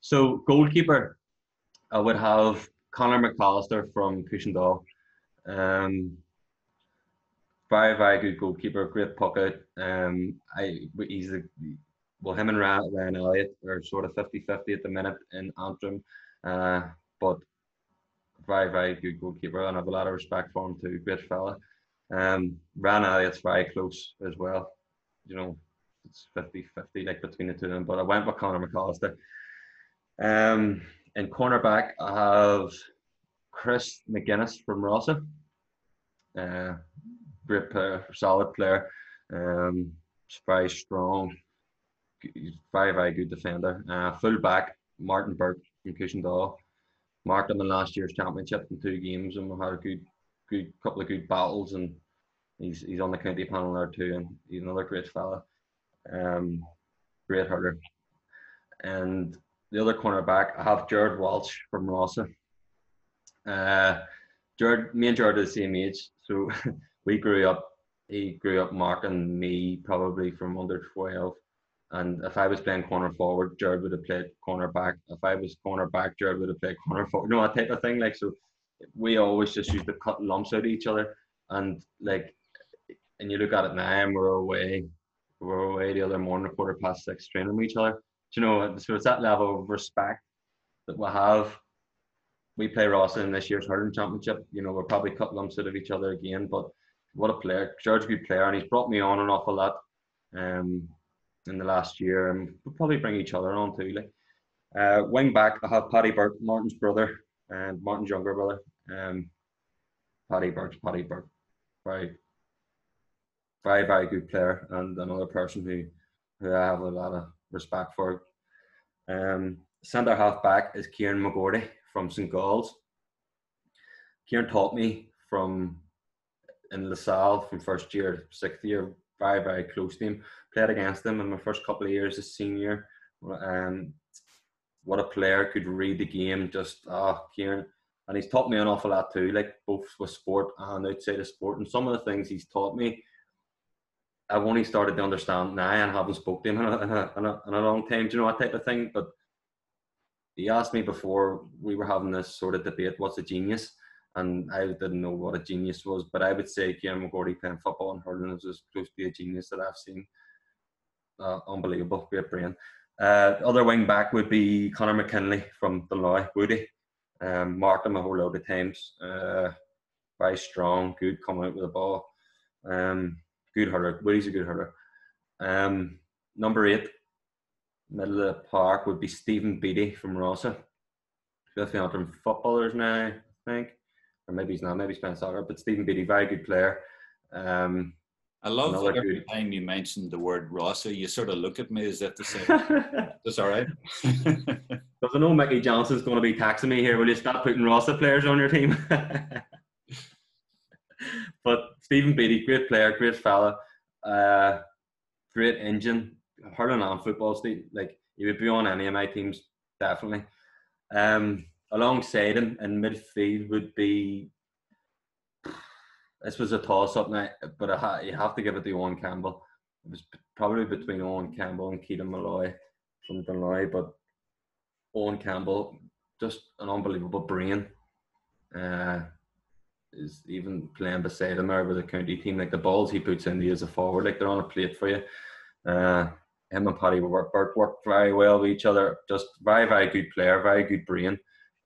So goalkeeper, I would have Connor McAllister from Cushendall. Um, very, very good goalkeeper, great pocket. Um, I he's a, well, him and Ryan, Ryan Elliott are sort of 50-50 at the minute in Antrim, uh, but very, very good goalkeeper, and I have a lot of respect for him too. Great fella. Um, Ryan Elliott's very close as well. You know, it's 50-50 like between the two of them. But I went with Connor McAllister. Um, in cornerback, I have Chris McGuinness from Rossa. Uh, great player, solid player. Um, very strong, very very good defender. Uh, full back, Martin Burke from Cushendall. Marked him in last year's championship in two games, and we had a good, good couple of good battles. And he's he's on the county panel there too, and he's another great fella. Um, great hurler. And the other cornerback, I have Jared Walsh from Rossa. Uh, Jared, me and Jared are the same age, so we grew up. He grew up marking me probably from under twelve, and if I was playing corner forward, Jared would have played corner back. If I was corner back, Jared would have played corner forward. You know that type of thing. Like so, we always just used to cut lumps out of each other, and like, and you look at it now, and we're away we're away the other morning, quarter past six, training with each other. You know, so it's that level of respect that we have. We play Ross in this year's hurling championship. You know, we're probably cut lumps out of each other again, but what a player. George good player, and he's brought me on an awful lot um, in the last year, and we'll probably bring each other on too. Like, uh, wing back, I have Paddy Burke, Martin's brother, and Martin's younger brother. Um, Paddy Burke, Paddy Burke, right very, very good player and another person who, who I have a lot of respect for. Um, centre half back is Kieran McGourty from St. Gall's. Kieran taught me from in LaSalle from first year sixth year, very, very close to him. Played against him in my first couple of years as senior. Um, what a player could read the game, just ah, oh, Kieran. And he's taught me an awful lot too, like both with sport and outside of sport. And some of the things he's taught me I've only started to understand now and haven't spoken to him in a, in a, in a, long time, do you know that type of thing? But he asked me before we were having this sort of debate, what's a genius? And I didn't know what a genius was, but I would say Kieran McGourty playing football and hurling is as close to a genius that I've seen. Uh, unbelievable, great brain. Uh, other wing back would be Connor McKinley from Dunloy, Woody. Um, marked him a whole load of times. Uh, very strong, good coming out with the ball. Um, good hurler. Woody's a good hurler. Um, number eight, middle of the park would be Stephen Beatty from Rossa. Fifth Antrim footballers now, I think. Or maybe he's not, maybe he's playing soccer, but Stephen Beatty, very good player. Um, I love that every good... time you mention the word Rossa, you sort of look at me as if to say, that's all right. Because I know Mickey Johnson's going to be taxing me here. Will you stop putting Rossa players on your team? but Stephen Beatty, great player, great fella, uh, great engine, hurling and football. Steve, like he would be on any of my teams definitely. Um, alongside him in midfield would be. This was a toss up now, but ha- you have to give it to Owen Campbell. It was probably between Owen Campbell and Keelan Molloy from Dunloy, but Owen Campbell, just an unbelievable brain. Uh, is even playing beside him or with county team. Like the balls he puts in the as a forward, like they're on a plate for you. Uh, him and Paddy work, work work very well with each other. Just very very good player, very good brain,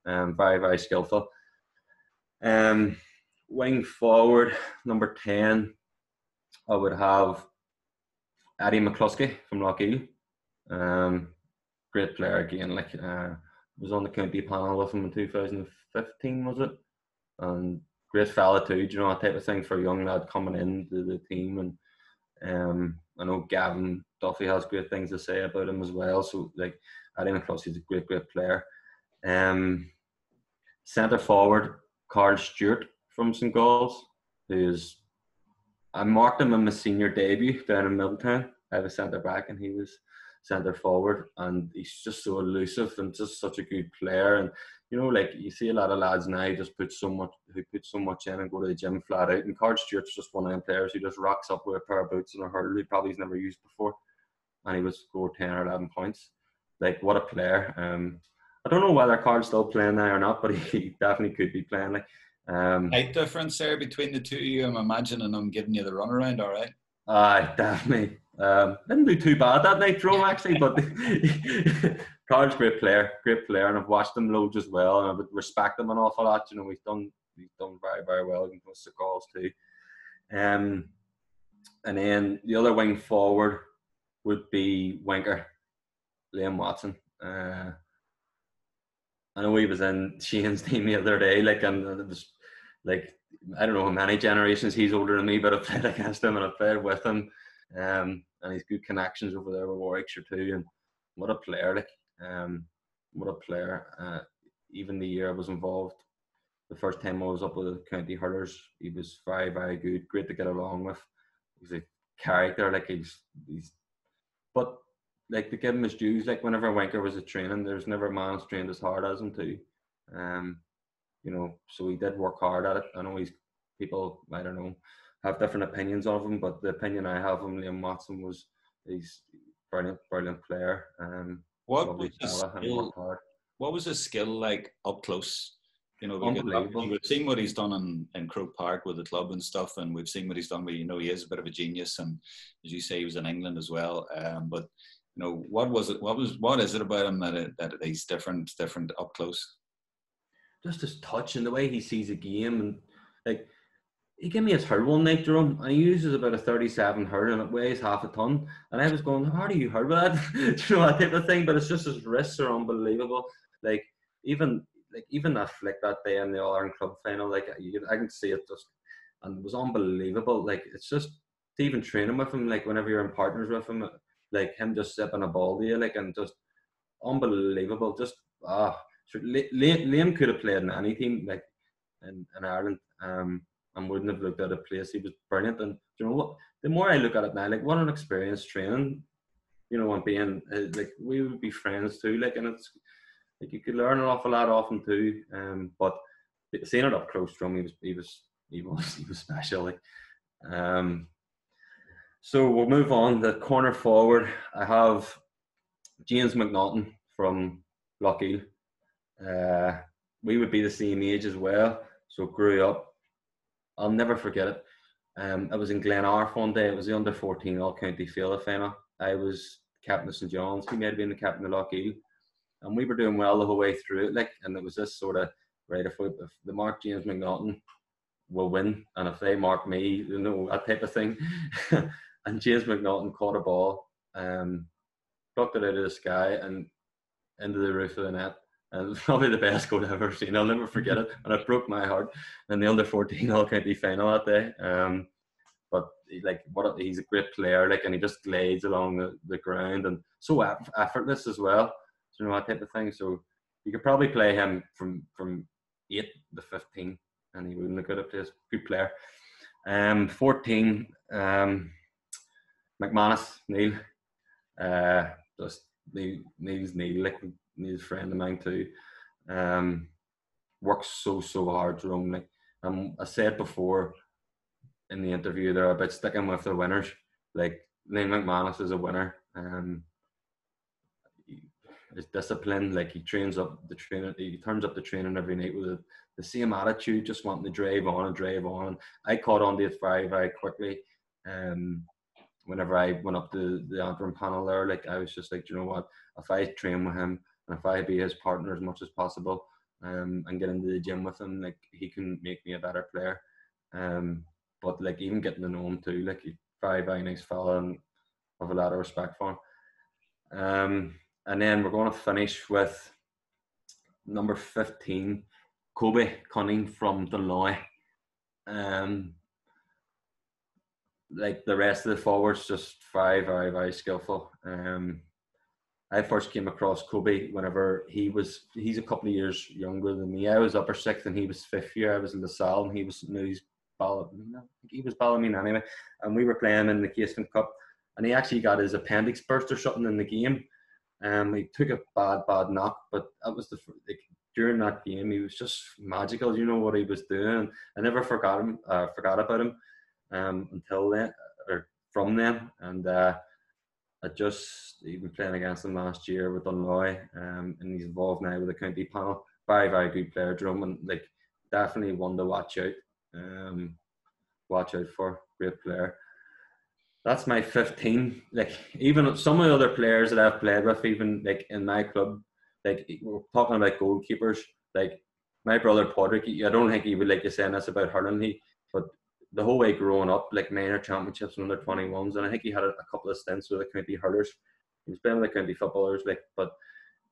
um, very very skillful. Um, wing forward number ten, I would have Eddie McCluskey from Loughgiel. Um, great player again. Like uh, was on the county panel with him in 2015, was it? And great fella too. You know that type of thing for a young lad coming into the team, and um, I know Gavin Duffy has great things to say about him as well. So like, I think he's a great, great player. Um, centre forward Carl Stewart from St Gall's, who's I marked him in my senior debut down in Middletown. I was centre back, and he was centre forward, and he's just so elusive and just such a good player. And you know, like you see a lot of lads now just put so much who put so much in and go to the gym flat out. And Carl Stewart's just one of them players who just rocks up with a pair of boots and a hurdle he probably he's never used before, and he would score ten or eleven points. like what a player. Um, I don't know whether Carl's still playing now or not, but he definitely could be playing. Like, um, height difference there between the two of you. I'm imagining I'm giving you the runaround. All right. Aye, definitely. Um, didn't do too bad that night, Jerome, actually, but Carl's great player, great player, and I've watched him loads as well, and I would respect him an awful lot. You know, he's done he's done very, very well against the calls too. Um, and then the other wing forward would be Winker, Liam Watson. Uh, I know he was in Shane's team the other day, like, and it was like I don't know how many generations he's older than me, but I've played against him and I've played with him. Um, and he's good connections over there with Warwickshire too. And what a player! Like, um, what a player! Uh, even the year I was involved, the first time I was up with the county hurlers, he was very, very good. Great to get along with. He's a character. Like he's he's, but like to give him his dues. Like whenever Winker was at training, there's never a man trained as hard as him too. Um, you know, so he did work hard at it. I know he's people, I don't know, have different opinions of him, but the opinion I have of Liam Watson, was he's brilliant, brilliant player. Um, what was his skill? What was his skill like up close? You know, we we've seen what he's done in, in Croke Park with the club and stuff, and we've seen what he's done. Where you know he is a bit of a genius, and as you say, he was in England as well. Um, but you know, what was it? What was what is it about him that it, that he's different, different up close? just his touch and the way he sees a game and like he gave me his hurl one night, Jerome, and he uses about a 37 hurl and it weighs half a ton. And I was going, How do you hurl that? you know that type of thing? But it's just his wrists are unbelievable. Like even like even that flick that day in the All Ireland Club final, like you, I can see it just and it was unbelievable. Like it's just even training with him, like whenever you're in partners with him, like him just sipping a ball to you, like and just unbelievable. Just ah, so Liam could have played in any team like in, in Ireland um, and wouldn't have looked at a place. He was brilliant. And you know what? The more I look at it now, like what an experience training, you know, and being uh, like we would be friends too. Like, and it's like you could learn an awful lot off him too. Um, but seeing it up close from he was he was he was he was special. Like, um, so we'll move on. The corner forward, I have James McNaughton from Loughgiel. Uh, we would be the same age as well, so grew up. I'll never forget it. Um, I was in Glenarth one day. It was the under 14 All County Field final. I was captain of St John's. He may have been the captain of Loughgiel. And we were doing well the whole way through it. Like, and it was this sort of right if, we, if the mark James McNaughton will win, and if they mark me, you know that type of thing. and James McNaughton caught a ball, um, plucked it out of the sky and into the roof of the net. Probably the best goal I've ever seen. I'll never forget it. And it broke my heart in the under 14 All County final that day. Um, but like, what a, he's a great player, like, and he just glides along the, the ground and so effortless as well. So, you know, that type of thing. So you could probably play him from from eight to 15 and he wouldn't look at a place. Good player. Um, 14, um, McManus, Neil. Uh, just Neil's Neil, like he's a friend of mine too. Um, works so so hard, Jerome. Like um, I said before in the interview, they're about sticking with the winners. Like Liam McManus is a winner. Um, discipline, like he trains up the training, he turns up the training every night with the same attitude, just wanting to drive on and drive on. I caught on to it very very quickly. Um, whenever I went up to the Antrim panel there, like I was just like, you know what? If I train with him, and if I be his partner as much as possible um, and get into the gym with him, like he can make me a better player. Um, but like even getting to know him too, like he's very very nice fella and have a lot of respect for him. Um, and then we're going to finish with number fifteen, Kobe Cunning from Dunloy. Um, like the rest of the forwards, just very, very, very skillful. Um, I first came across Kobe whenever he was he's a couple of years younger than me. I was upper sixth and he was fifth year. I was in the Salle and he was no, he's Ball, he was Ballymena anyway. And we were playing in the Casement Cup and he actually got his appendix burst or something in the game. Um, he took a bad, bad knock, but that was the like, during that game he was just magical. You know what he was doing. I never forgot him, uh, forgot about him um, until then or from then. And uh, I just even playing against him last year with Dunloy, um, and he's involved now with the county panel. Very, very good player, Drummond. like definitely one to watch out. Um, watch out for great player. That's my 15. Like even some of the other players that I've played with, even like in my club, like we're talking about goalkeepers. Like my brother Patrick, I don't think he would like you saying this about hurling. He, but the whole way growing up, like minor championships and under 21s, and I think he had a, a couple of stints with the county hurlers. He was playing with the county footballers, like, but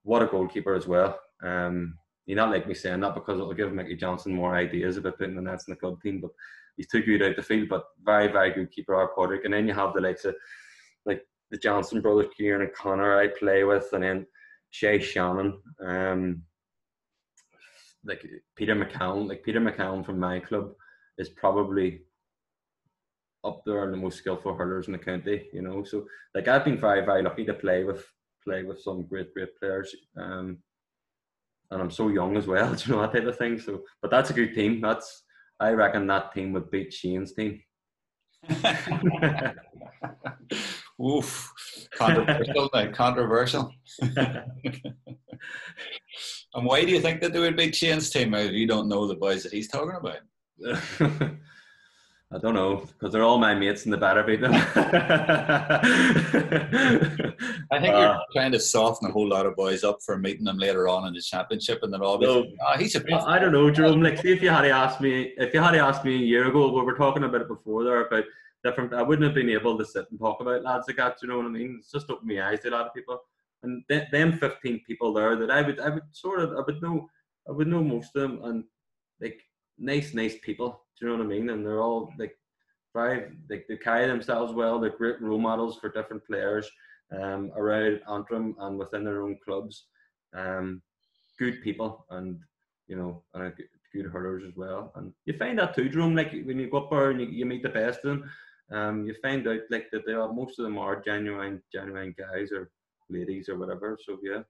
what a goalkeeper as well. Um, you're not like me saying that because it'll give Mickey Johnson more ideas about putting the nets in the club team, but he's too good out the field. But very, very good keeper, our Patrick. And then you have the likes of like the Johnson brothers, Kieran and Connor, I play with, and then Shay Shannon. Um, like Peter McCown, like Peter McCown from my club is probably up there are the most skillful hurlers in the county, you know. So like I've been very, very lucky to play with play with some great, great players. Um and I'm so young as well, you know, that type of thing. So but that's a good team. That's I reckon that team would beat Shane's team. Oof. Controversial, controversial. And why do you think that they would beat Shane's team? If you don't know the boys that he's talking about. I don't know because they're all my mates and the better beat them. I think you're uh, trying to soften a whole lot of boys up for meeting them later on in the championship, and then all no, oh, he's a. I don't know, Jerome. Like, see if you had asked me, if you had asked me a year ago, we were talking about it before there about different. I wouldn't have been able to sit and talk about lads like that. You know what I mean? It's just opened my eyes to a lot of people and th- them 15 people there that I would I would sort of I would know I would know most of them and like nice nice people do you know what I mean? And they're all like very like they carry themselves well they're great role models for different players um, around Antrim and within their own clubs um, good people and you know and good hurlers as well. And you find that too Jerome like when you go up there and you, you meet the best of them um, you find out like that they are most of them are genuine genuine guys or ladies or whatever. So yeah,